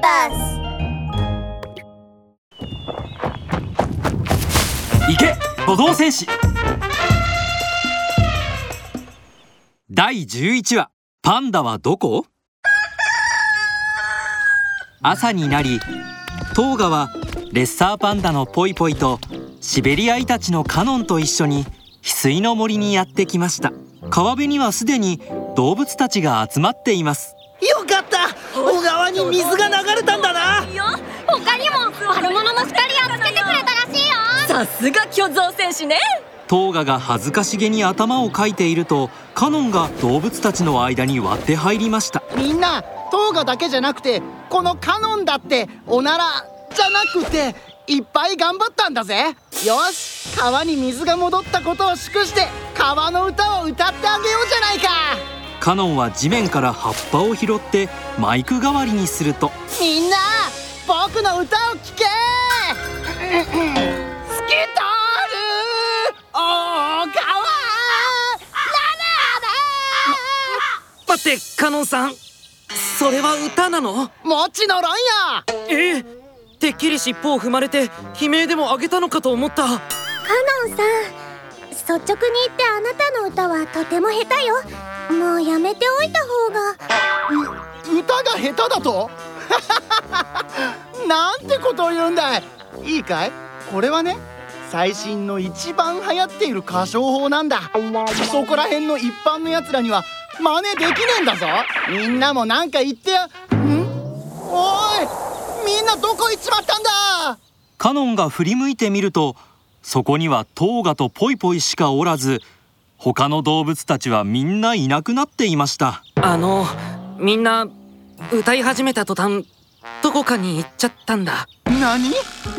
バス。行け歩道戦士第11話パンダはどこ？朝になりトーガはレッサーパンダのポイポイとシベリアイタチのカノンと一緒に翡翠の森にやってきました。川辺にはすでに動物たちが集まっています。川に水が流れたんだな。他にも悪者の二人をつけてくれたらしいよ。さすが巨像戦士ね。トーガが恥ずかしげに頭をかいているとカノンが動物たちの間に割って入りました。みんなトーガだけじゃなくてこのカノンだっておならじゃなくていっぱい頑張ったんだぜ。よし川に水が戻ったことを祝して川の歌を歌ってあげようじゃないかカノンは地面から葉っぱを拾ってマイク代わりにすると。みんな僕の歌を聴け!透き通る大川!な待ってカノンさん。それは歌なの？らもちのろんや!えてっきり尻尾を踏まれて悲鳴でもあげたのかと思った。カノンさん率直に言ってあなたの歌はとても下手よ。もうやめておいた方が。歌が下手だと？なんてことを言うんだい。いいかい？これはね最新の一番流行っている歌唱法なんだ。そこら辺の一般のやつらには真似できねえんだぞ。みんなもなんか言ってやん？おいみんなどこ行っちまったんだ？カノンが振り向いてみるとそこにはトーガとポイポイしかおらず他の動物たちはみんないなくなっていました。あのみんな歌い始めた途端どこかに行っちゃったんだ。何？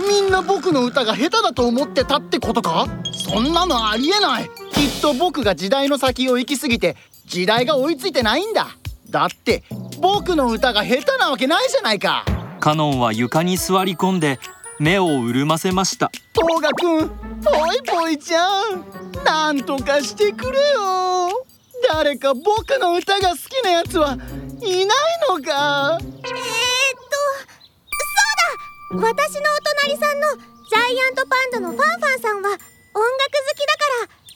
みんな僕の歌が下手だと思ってたってことか？そんなのありえない。きっと僕が時代の先を行き過ぎて時代が追いついてないんだ。だって僕の歌が下手なわけないじゃないか。カノンは床に座り込んで目を潤ませました。トーガくんぽいぽいちゃん。なんとかしてくれよ。誰か僕の歌が好きなやつはいないのか。えー、っとそうだ。私のお隣さんのジャイアントパンダのファンファンさんは音楽好きだか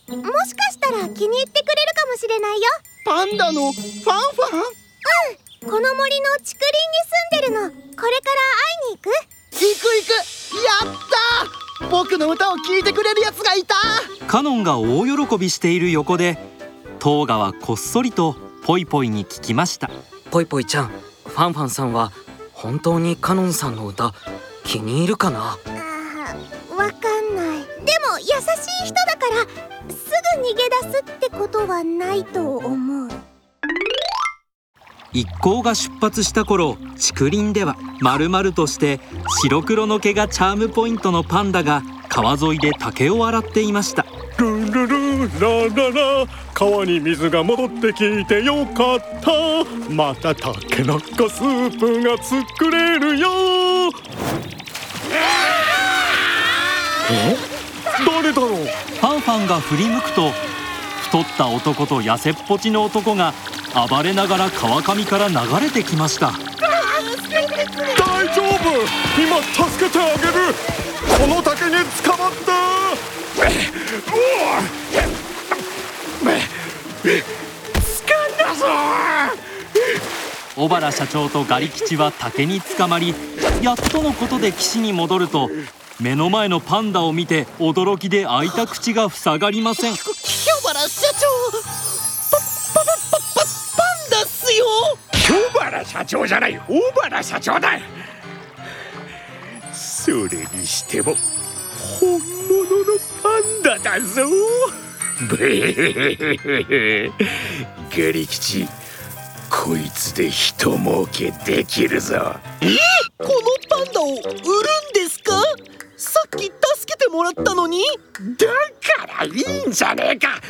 らもしかしたら気に入ってくれるかもしれないよ。パンダのファンファン？うん。この森の竹林に住んでるの。これから会いに行く。行く行く僕の歌を聴いてくれるやつがいた。カノンが大喜びしている横でトーガはこっそりとポイポイに聞きました。ぽいぽいちゃんファンファンさんは本当にカノンさんの歌気に入るかな？わかんない。でも優しい人だからすぐ逃げ出すってことはないと思う。一行が出発した頃竹林では丸々として白黒の毛がチャームポイントのパンダが川沿いで竹を洗っていました。ルルルラララ。川に水が戻ってきてよかった。またたけのこスープが作れるよ。え？誰だろう？ファンファンが振り向くと太った男と痩せっぽちの男が暴れながら川上から流れてきました。大丈夫。今助けてあげる小原社長とガリ吉は竹に捕まりやっとのことで岸に戻ると目の前のパンダを見て驚きで開いた口が塞がりません。清原社長パパパパパパンダっすよ。京原社長じゃない大原社長だ。それにしても本物のパンダだぞ。ブーガリ吉こいつで人儲けできるぞ。このパンダを売るんですか？さっき助けてもらったのに？だからいいんじゃねえか。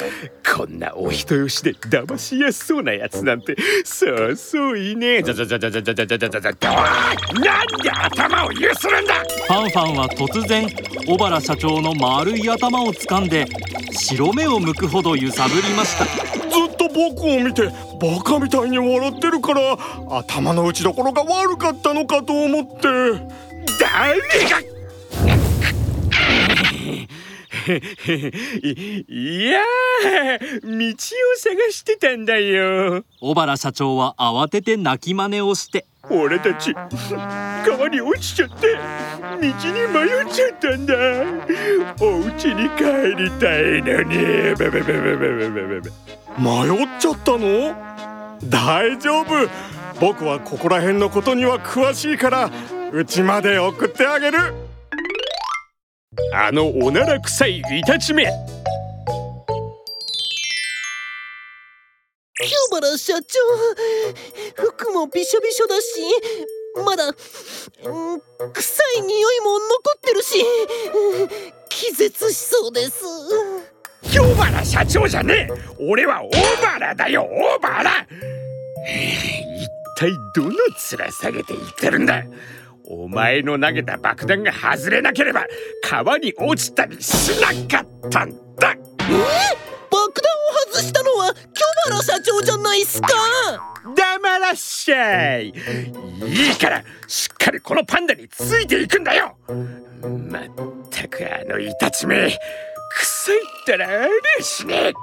こんなお人よしで騙しやすそうなやつなんて。そうそういねえ。じゃじゃじゃじゃじゃじゃじゃじゃじゃじゃなんで頭をゆするんだファンファンは突然小原社長の丸い頭を掴んで白目を向くほど揺さぶりましたと僕を見てバカみたいに笑ってるから頭の打ちどころが悪かったのかと思って。誰が。いいや道を探してたんだよ。小原社長は慌てて泣き真似をして。俺たち川に落ちちゃって道に迷っちゃったんだ。お家に帰りたいのに。迷っちゃったの？大丈夫。僕はここら辺のことには詳しいからうちまで送ってあげる。あのおなら臭いイタチめ清原社長服もびしょびしょだしまだ、うん、臭い匂いも残ってるし気絶しそうです。清原社長じゃねえ。俺は大原だよ大原。一体どの面下げて言ってるんだ。お前の投げた爆弾が外れなければ川に落ちたりしなかったんだ。え？爆弾を外したのは清原社長じゃないっすか。黙らっしゃい。いいからしっかりこのパンダについていくんだよ。まったくあのイタチめ臭いったらありゃしねえ。